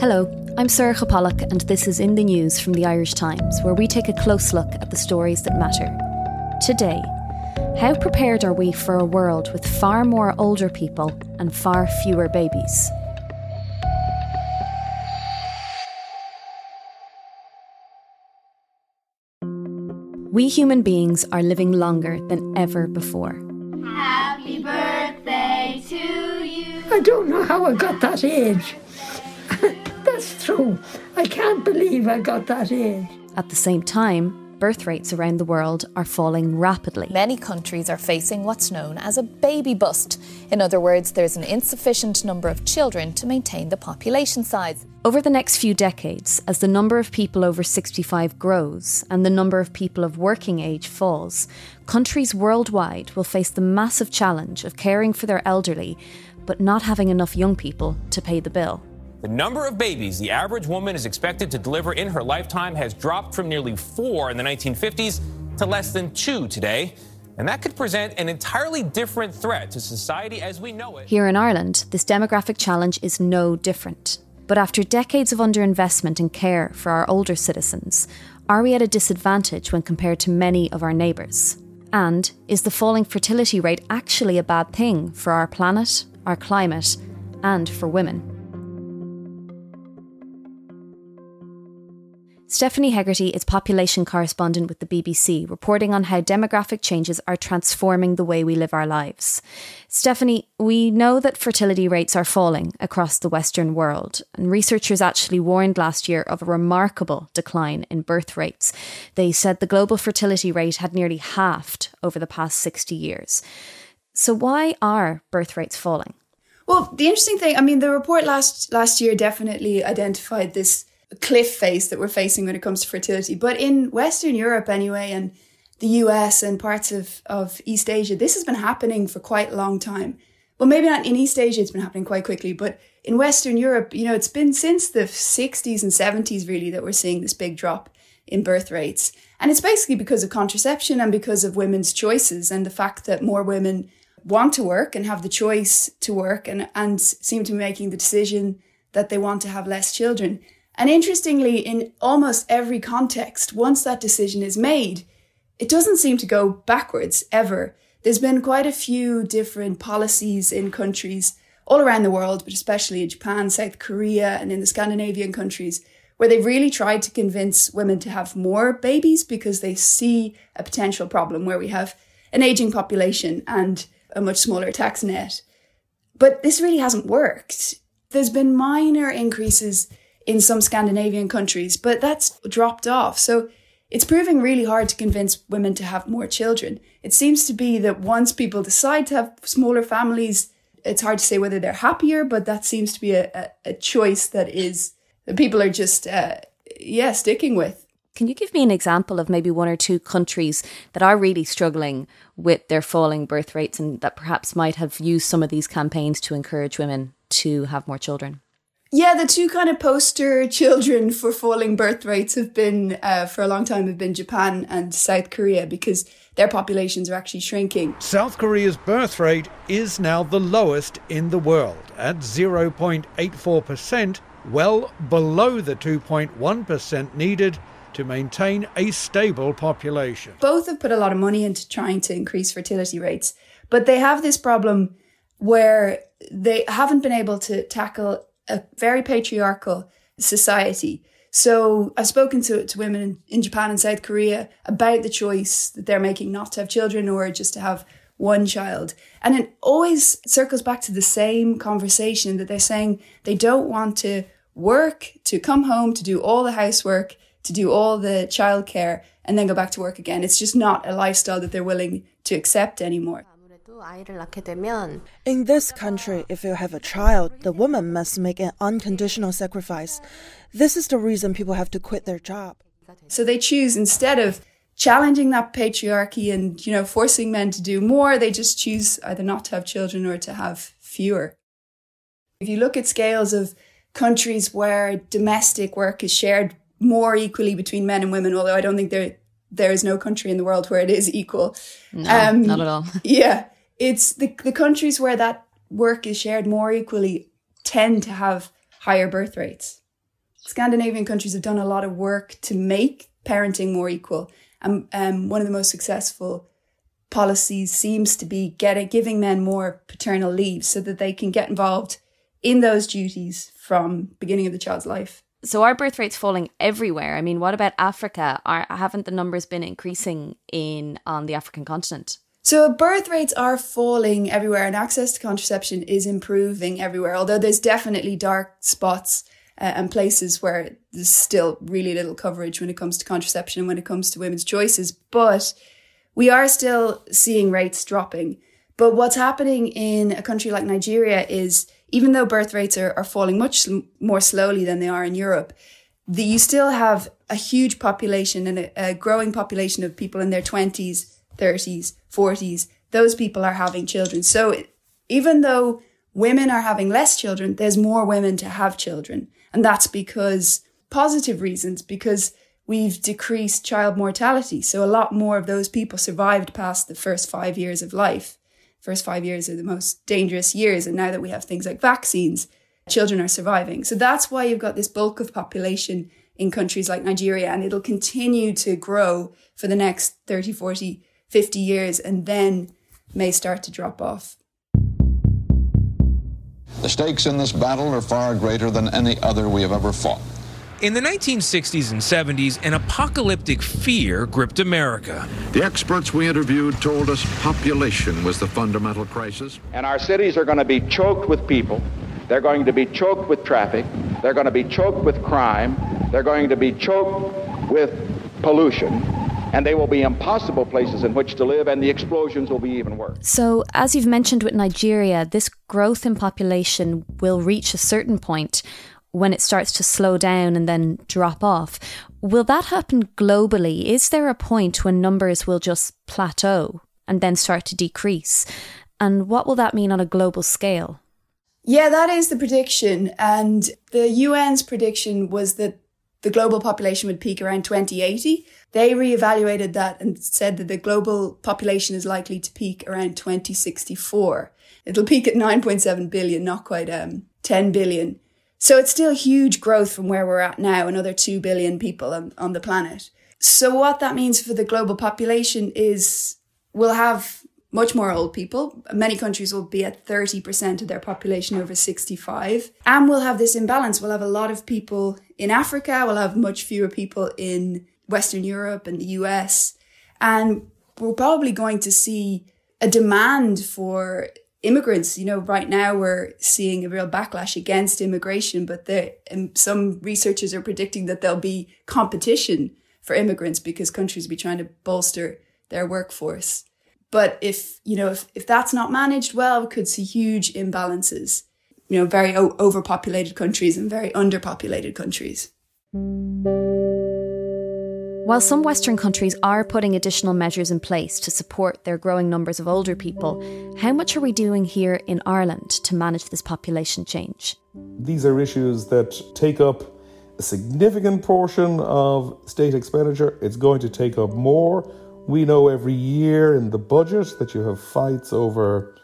Hello, I'm Sorcha Pollak, and this is In the News from the Irish Times, where we take a close look at the stories that matter. Today, how prepared are we for a world with far more older people and far fewer babies? We human beings are living longer than ever before. Happy birthday to you. I don't know how I got that age. That's true. I can't believe I got that age. At the same time, birth rates around the world are falling rapidly. Many countries are facing what's known as a baby bust. In other words, there's an insufficient number of children to maintain the population size. Over the next few decades, as the number of people over 65 grows and the number of people of working age falls, countries worldwide will face the massive challenge of caring for their elderly but not having enough young people to pay the bill. The number of babies the average woman is expected to deliver in her lifetime has dropped from nearly four in the 1950s to less than two today. And that could present an entirely different threat to society as we know it. Here in Ireland, this demographic challenge is no different. But after decades of underinvestment in care for our older citizens, are we at a disadvantage when compared to many of our neighbours? And is the falling fertility rate actually a bad thing for our planet, our climate, and for women? Stephanie Hegarty is population correspondent with the BBC, reporting on how demographic changes are transforming the way we live our lives. Stephanie, we know that fertility rates are falling across the Western world, and researchers actually warned last year of a remarkable decline in birth rates. They said the global fertility rate had nearly halved over the past 60 years. So, why are birth rates falling? Well, the interesting thing, I mean, the report last last year definitely identified this cliff face that we're facing when it comes to fertility. But in Western Europe, anyway, and the US and parts of, of East Asia, this has been happening for quite a long time. Well, maybe not in East Asia, it's been happening quite quickly, but in Western Europe, you know, it's been since the 60s and 70s really that we're seeing this big drop in birth rates. And it's basically because of contraception and because of women's choices and the fact that more women want to work and have the choice to work and, and seem to be making the decision that they want to have less children. And interestingly, in almost every context, once that decision is made, it doesn't seem to go backwards ever. There's been quite a few different policies in countries all around the world, but especially in Japan, South Korea, and in the Scandinavian countries, where they've really tried to convince women to have more babies because they see a potential problem where we have an aging population and a much smaller tax net. But this really hasn't worked. There's been minor increases in some Scandinavian countries, but that's dropped off. So it's proving really hard to convince women to have more children. It seems to be that once people decide to have smaller families, it's hard to say whether they're happier, but that seems to be a, a, a choice that is that people are just uh, yeah sticking with. Can you give me an example of maybe one or two countries that are really struggling with their falling birth rates and that perhaps might have used some of these campaigns to encourage women to have more children? Yeah, the two kind of poster children for falling birth rates have been, uh, for a long time, have been Japan and South Korea because their populations are actually shrinking. South Korea's birth rate is now the lowest in the world at 0.84%, well below the 2.1% needed to maintain a stable population. Both have put a lot of money into trying to increase fertility rates, but they have this problem where they haven't been able to tackle a very patriarchal society. So I've spoken to, to women in Japan and South Korea about the choice that they're making not to have children or just to have one child. And it always circles back to the same conversation that they're saying they don't want to work, to come home, to do all the housework, to do all the childcare, and then go back to work again. It's just not a lifestyle that they're willing to accept anymore. In this country, if you have a child, the woman must make an unconditional sacrifice. This is the reason people have to quit their job. So they choose instead of challenging that patriarchy and, you know, forcing men to do more, they just choose either not to have children or to have fewer. If you look at scales of countries where domestic work is shared more equally between men and women, although I don't think there there is no country in the world where it is equal. No, um, not at all. yeah it's the, the countries where that work is shared more equally tend to have higher birth rates. Scandinavian countries have done a lot of work to make parenting more equal. And um, one of the most successful policies seems to be getting giving men more paternal leave so that they can get involved in those duties from beginning of the child's life. So our birth rate's falling everywhere. I mean, what about Africa? Are, haven't the numbers been increasing in on the African continent? So birth rates are falling everywhere and access to contraception is improving everywhere, although there's definitely dark spots uh, and places where there's still really little coverage when it comes to contraception and when it comes to women's choices. But we are still seeing rates dropping. But what's happening in a country like Nigeria is even though birth rates are, are falling much more slowly than they are in Europe, you still have a huge population and a, a growing population of people in their 20s, 30s, 40s. Those people are having children. So even though women are having less children, there's more women to have children. And that's because positive reasons, because we've decreased child mortality. So a lot more of those people survived past the first five years of life. First five years are the most dangerous years. And now that we have things like vaccines, children are surviving. So that's why you've got this bulk of population in countries like Nigeria. And it'll continue to grow for the next 30, 40, 50 years and then may start to drop off. The stakes in this battle are far greater than any other we have ever fought. In the 1960s and 70s, an apocalyptic fear gripped America. The experts we interviewed told us population was the fundamental crisis. And our cities are going to be choked with people. They're going to be choked with traffic. They're going to be choked with crime. They're going to be choked with pollution and they will be impossible places in which to live, and the explosions will be even worse. So, as you've mentioned with Nigeria, this growth in population will reach a certain point when it starts to slow down and then drop off. Will that happen globally? Is there a point when numbers will just plateau and then start to decrease? And what will that mean on a global scale? Yeah, that is the prediction. And the UN's prediction was that the global population would peak around 2080. They reevaluated that and said that the global population is likely to peak around 2064. It'll peak at 9.7 billion, not quite um, 10 billion. So it's still huge growth from where we're at now, another 2 billion people on, on the planet. So what that means for the global population is we'll have much more old people. Many countries will be at 30% of their population over 65. And we'll have this imbalance. We'll have a lot of people in Africa. We'll have much fewer people in Western Europe and the US. And we're probably going to see a demand for immigrants. You know, right now we're seeing a real backlash against immigration, but there, some researchers are predicting that there'll be competition for immigrants because countries will be trying to bolster their workforce. But if, you know, if, if that's not managed well, we could see huge imbalances, you know, very overpopulated countries and very underpopulated countries. While some Western countries are putting additional measures in place to support their growing numbers of older people, how much are we doing here in Ireland to manage this population change? These are issues that take up a significant portion of state expenditure. It's going to take up more we know every year in the budget that you have fights over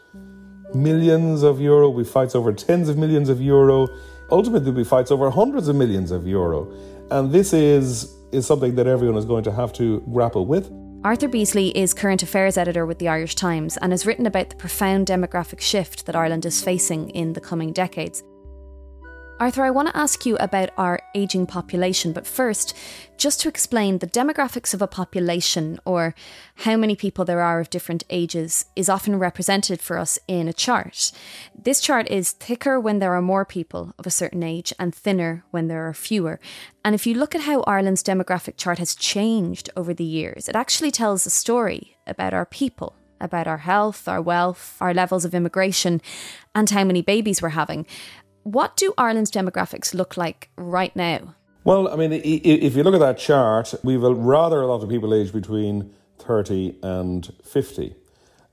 millions of euro, we fights over tens of millions of euro. Ultimately, we fights over hundreds of millions of euro. And this is, is something that everyone is going to have to grapple with. Arthur Beesley is current affairs editor with the Irish Times and has written about the profound demographic shift that Ireland is facing in the coming decades. Arthur, I want to ask you about our ageing population, but first, just to explain the demographics of a population or how many people there are of different ages is often represented for us in a chart. This chart is thicker when there are more people of a certain age and thinner when there are fewer. And if you look at how Ireland's demographic chart has changed over the years, it actually tells a story about our people about our health, our wealth, our levels of immigration, and how many babies we're having. What do Ireland's demographics look like right now? Well, I mean, if you look at that chart, we've rather a lot of people aged between 30 and 50.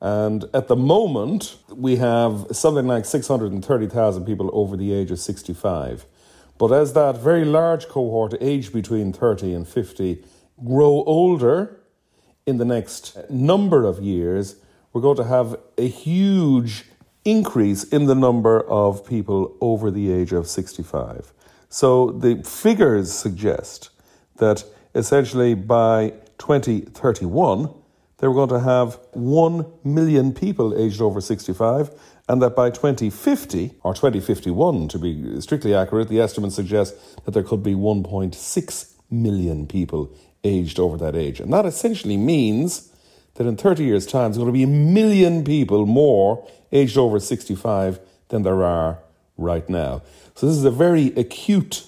And at the moment, we have something like 630,000 people over the age of 65. But as that very large cohort aged between 30 and 50 grow older in the next number of years, we're going to have a huge increase in the number of people over the age of 65. So the figures suggest that essentially by 2031, they were going to have 1 million people aged over 65, and that by 2050, or 2051 to be strictly accurate, the estimates suggest that there could be 1.6 million people aged over that age. And that essentially means that in 30 years' time, there's going to be a million people more aged over 65 than there are right now. So this is a very acute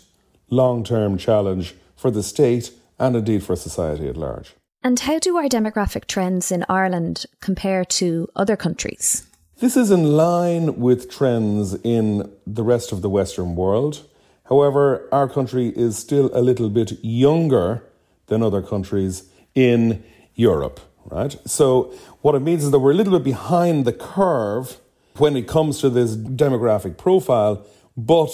long term challenge for the state and indeed for society at large. And how do our demographic trends in Ireland compare to other countries? This is in line with trends in the rest of the Western world. However, our country is still a little bit younger than other countries in Europe, right? So, what it means is that we're a little bit behind the curve when it comes to this demographic profile, but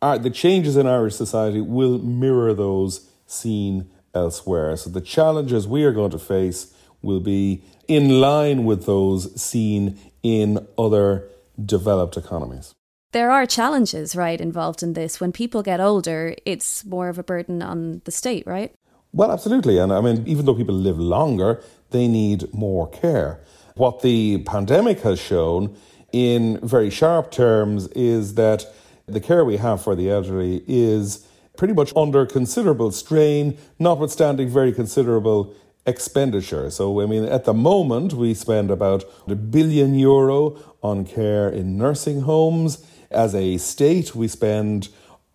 our, the changes in Irish society will mirror those seen elsewhere. So the challenges we are going to face will be in line with those seen in other developed economies. There are challenges, right, involved in this. When people get older, it's more of a burden on the state, right? Well, absolutely. And I mean, even though people live longer, they need more care. What the pandemic has shown in very sharp terms is that the care we have for the elderly is pretty much under considerable strain, notwithstanding very considerable expenditure. So, I mean, at the moment, we spend about a billion euro on care in nursing homes. As a state, we spend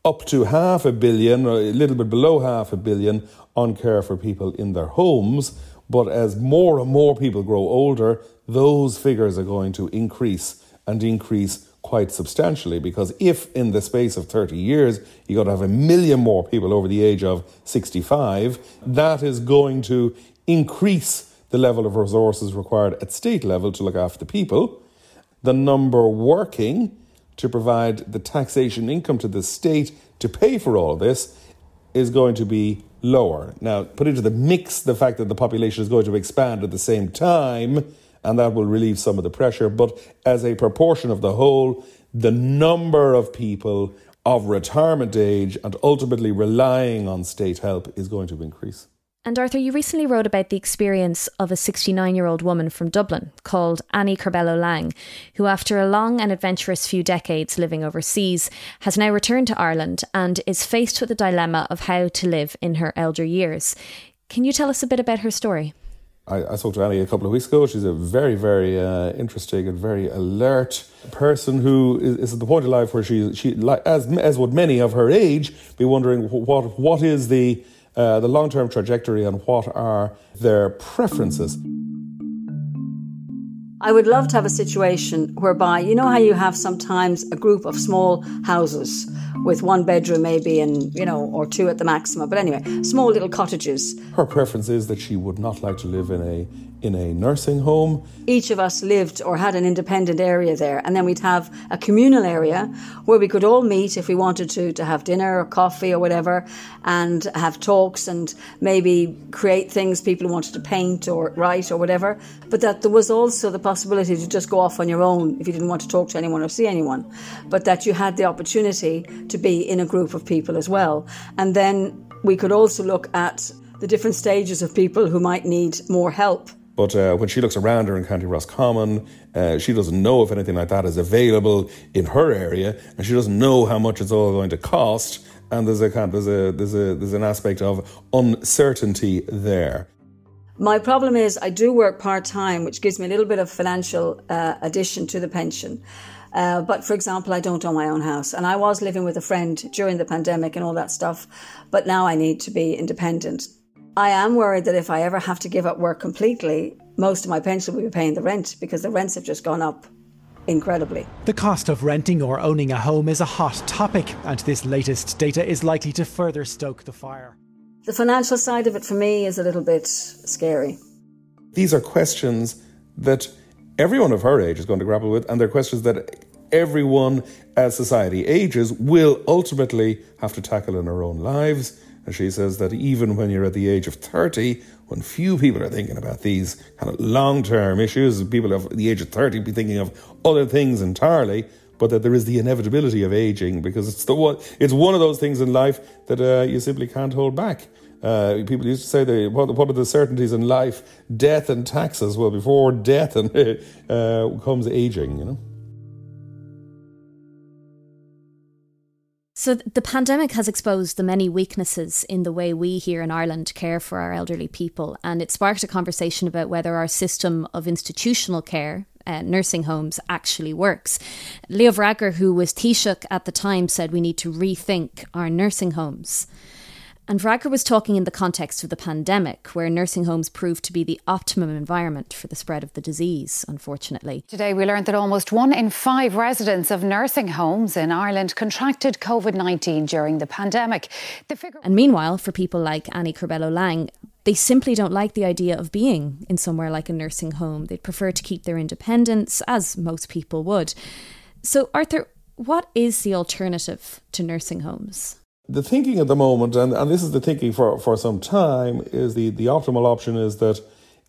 up to half a billion, or a little bit below half a billion, on care for people in their homes. But as more and more people grow older, those figures are going to increase and increase quite substantially because if in the space of 30 years you got to have a million more people over the age of 65 that is going to increase the level of resources required at state level to look after the people. The number working to provide the taxation income to the state to pay for all this is going to be lower now put into the mix the fact that the population is going to expand at the same time and that will relieve some of the pressure. But as a proportion of the whole, the number of people of retirement age and ultimately relying on state help is going to increase. And Arthur, you recently wrote about the experience of a 69 year old woman from Dublin called Annie Corbello Lang, who, after a long and adventurous few decades living overseas, has now returned to Ireland and is faced with the dilemma of how to live in her elder years. Can you tell us a bit about her story? I, I, spoke to Annie a couple of weeks ago. She's a very, very uh, interesting and very alert person who is, is, at the point of life where she, she as as would many of her age, be wondering what what is the Uh, the long term trajectory and what are their preferences. I would love to have a situation whereby, you know, how you have sometimes a group of small houses with one bedroom maybe and, you know, or two at the maximum. But anyway, small little cottages. Her preference is that she would not like to live in a in a nursing home. Each of us lived or had an independent area there, and then we'd have a communal area where we could all meet if we wanted to, to have dinner or coffee or whatever, and have talks and maybe create things people wanted to paint or write or whatever. But that there was also the possibility to just go off on your own if you didn't want to talk to anyone or see anyone, but that you had the opportunity to be in a group of people as well. And then we could also look at the different stages of people who might need more help but uh, when she looks around her in County Roscommon, uh, she doesn't know if anything like that is available in her area, and she doesn't know how much it's all going to cost. And there's a there's a there's a there's an aspect of uncertainty there. My problem is I do work part time, which gives me a little bit of financial uh, addition to the pension. Uh, but for example, I don't own my own house, and I was living with a friend during the pandemic and all that stuff. But now I need to be independent. I am worried that if I ever have to give up work completely, most of my pension will be paying the rent because the rents have just gone up incredibly. The cost of renting or owning a home is a hot topic, and this latest data is likely to further stoke the fire. The financial side of it for me is a little bit scary. These are questions that everyone of her age is going to grapple with, and they're questions that everyone as society ages will ultimately have to tackle in their own lives. And she says that even when you're at the age of 30, when few people are thinking about these kind of long term issues, people of the age of 30 be thinking of other things entirely. But that there is the inevitability of aging because it's the one, it's one of those things in life that uh, you simply can't hold back. Uh, people used to say, they, what, what, are the certainties in life? Death and taxes. Well, before death and, uh, comes aging, you know. So, the pandemic has exposed the many weaknesses in the way we here in Ireland care for our elderly people, and it sparked a conversation about whether our system of institutional care, uh, nursing homes, actually works. Leo Varadkar, who was Taoiseach at the time, said we need to rethink our nursing homes. And Varadkar was talking in the context of the pandemic, where nursing homes proved to be the optimum environment for the spread of the disease, unfortunately. Today, we learned that almost one in five residents of nursing homes in Ireland contracted COVID 19 during the pandemic. The figure- and meanwhile, for people like Annie Corbello Lang, they simply don't like the idea of being in somewhere like a nursing home. They'd prefer to keep their independence, as most people would. So, Arthur, what is the alternative to nursing homes? the thinking at the moment, and, and this is the thinking for, for some time, is the, the optimal option is that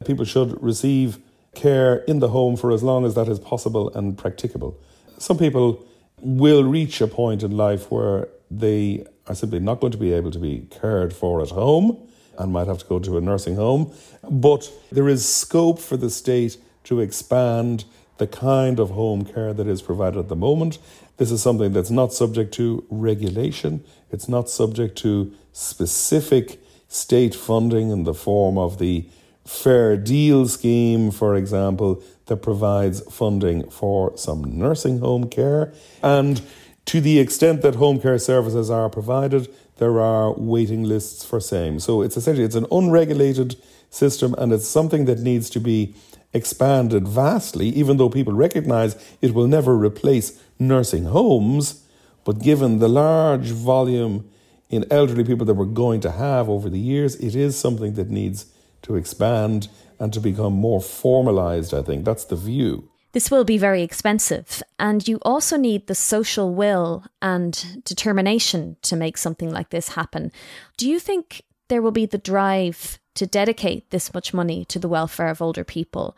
people should receive care in the home for as long as that is possible and practicable. Some people will reach a point in life where they are simply not going to be able to be cared for at home and might have to go to a nursing home. But there is scope for the state to expand the kind of home care that is provided at the moment. This is something that's not subject to regulation. It's not subject to specific state funding in the form of the Fair Deal scheme, for example, that provides funding for some nursing home care. And to the extent that home care services are provided, there are waiting lists for same. So it's essentially it's an unregulated system and it's something that needs to be expanded vastly, even though people recognize it will never replace nursing homes. But given the large volume in elderly people that we're going to have over the years, it is something that needs to expand and to become more formalized, I think. That's the view. This will be very expensive, and you also need the social will and determination to make something like this happen. Do you think there will be the drive to dedicate this much money to the welfare of older people?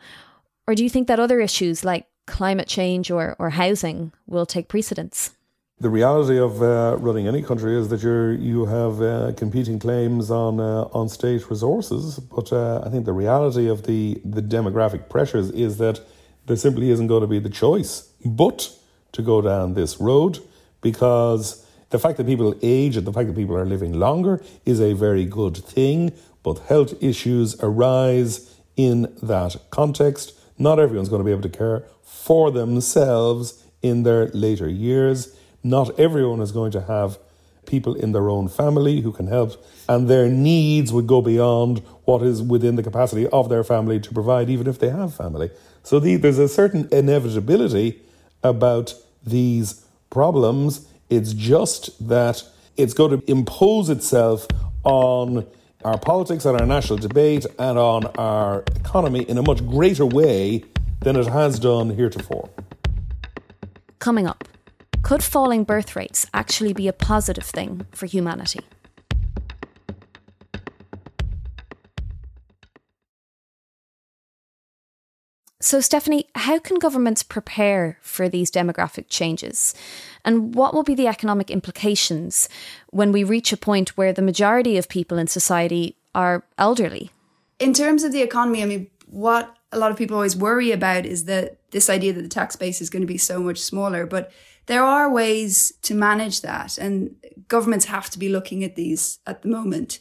Or do you think that other issues like climate change or, or housing will take precedence? The reality of uh, running any country is that you you have uh, competing claims on uh, on state resources, but uh, I think the reality of the the demographic pressures is that there simply isn't going to be the choice but to go down this road because the fact that people age and the fact that people are living longer is a very good thing, but health issues arise in that context. Not everyone's going to be able to care for themselves in their later years. Not everyone is going to have people in their own family who can help, and their needs would go beyond what is within the capacity of their family to provide, even if they have family. So the, there's a certain inevitability about these problems it's just that it's going to impose itself on our politics and our national debate and on our economy in a much greater way than it has done heretofore. Coming up, could falling birth rates actually be a positive thing for humanity? So, Stephanie, how can governments prepare for these demographic changes? And what will be the economic implications when we reach a point where the majority of people in society are elderly? In terms of the economy, I mean, what a lot of people always worry about is that this idea that the tax base is going to be so much smaller. But there are ways to manage that, and governments have to be looking at these at the moment.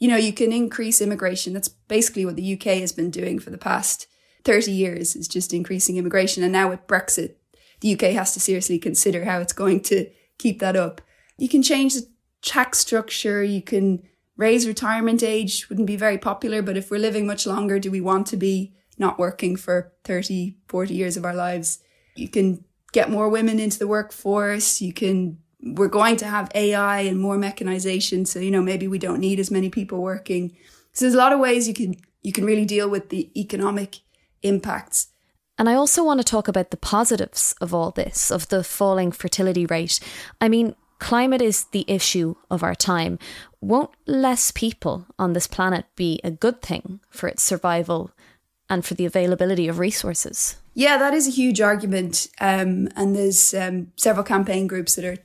You know, you can increase immigration. That's basically what the UK has been doing for the past 30 years is just increasing immigration. And now with Brexit, the UK has to seriously consider how it's going to keep that up. You can change the tax structure. You can raise retirement age. Wouldn't be very popular, but if we're living much longer, do we want to be not working for 30, 40 years of our lives? You can get more women into the workforce. You can, we're going to have AI and more mechanization. So, you know, maybe we don't need as many people working. So there's a lot of ways you can, you can really deal with the economic impacts. And I also want to talk about the positives of all this, of the falling fertility rate. I mean, climate is the issue of our time. Won't less people on this planet be a good thing for its survival and for the availability of resources? Yeah, that is a huge argument. Um, and there's um, several campaign groups that are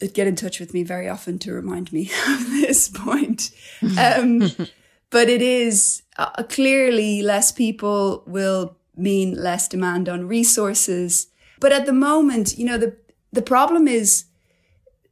that get in touch with me very often to remind me of this point. Um, but it is uh, clearly less people will mean less demand on resources. But at the moment, you know, the the problem is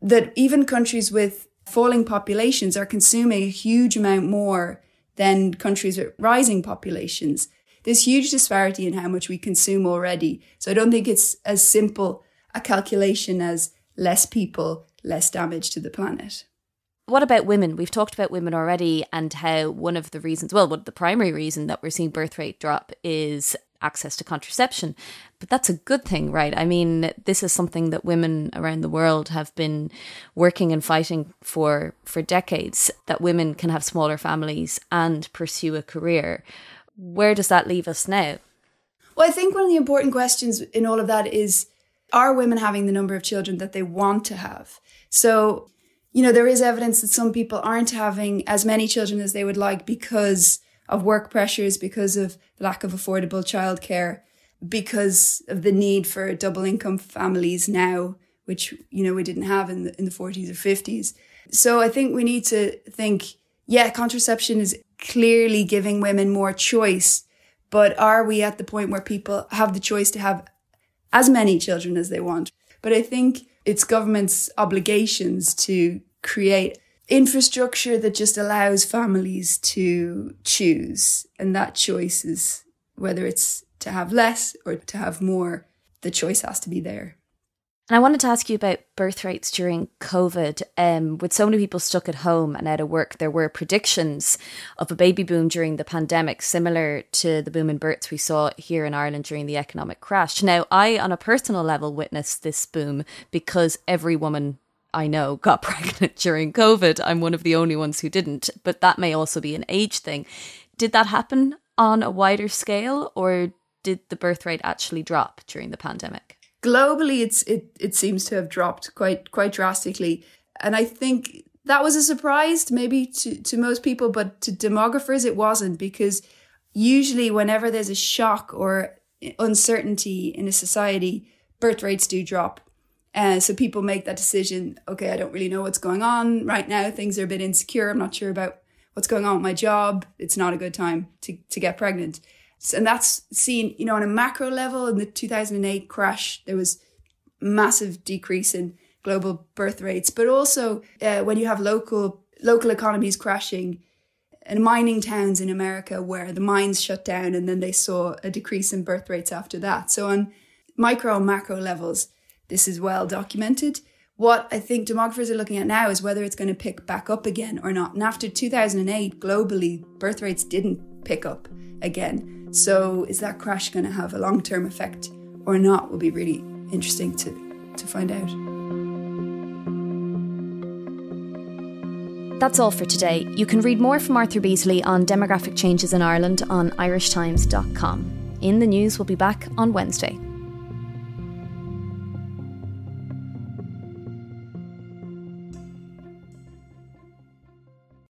that even countries with falling populations are consuming a huge amount more than countries with rising populations. There's huge disparity in how much we consume already. So I don't think it's as simple a calculation as less people, less damage to the planet. What about women? We've talked about women already and how one of the reasons, well, the primary reason that we're seeing birth rate drop is access to contraception. But that's a good thing, right? I mean, this is something that women around the world have been working and fighting for for decades that women can have smaller families and pursue a career. Where does that leave us now? Well, I think one of the important questions in all of that is are women having the number of children that they want to have? So, you know, there is evidence that some people aren't having as many children as they would like because of work pressures, because of lack of affordable childcare, because of the need for double income families now, which, you know, we didn't have in the, in the 40s or 50s. So I think we need to think, yeah, contraception is clearly giving women more choice, but are we at the point where people have the choice to have as many children as they want? But I think it's government's obligations to create infrastructure that just allows families to choose. And that choice is whether it's to have less or to have more, the choice has to be there. And I wanted to ask you about birth rates during COVID. Um, with so many people stuck at home and out of work, there were predictions of a baby boom during the pandemic, similar to the boom in births we saw here in Ireland during the economic crash. Now, I, on a personal level, witnessed this boom because every woman I know got pregnant during COVID. I'm one of the only ones who didn't, but that may also be an age thing. Did that happen on a wider scale, or did the birth rate actually drop during the pandemic? Globally it's it it seems to have dropped quite quite drastically. And i think that was a surprise maybe to to most people but to demographers it wasn't because usually whenever there's a shock or uncertainty in a society birth rates do drop. Uh, so people make that decision okay i don't really know what's going on right now. Things are a bit insecure. I'm not sure about what's going on with my job. It's not a good time to, to get pregnant and that's seen, you know, on a macro level in the 2008 crash, there was massive decrease in global birth rates, but also uh, when you have local local economies crashing, and mining towns in America where the mines shut down and then they saw a decrease in birth rates after that. So on micro and macro levels, this is well documented. What I think demographers are looking at now is whether it's going to pick back up again or not. And after 2008, globally, birth rates didn't pick up again. So, is that crash going to have a long term effect or not? Will be really interesting to, to find out. That's all for today. You can read more from Arthur Beesley on demographic changes in Ireland on irishtimes.com. In the news, we'll be back on Wednesday.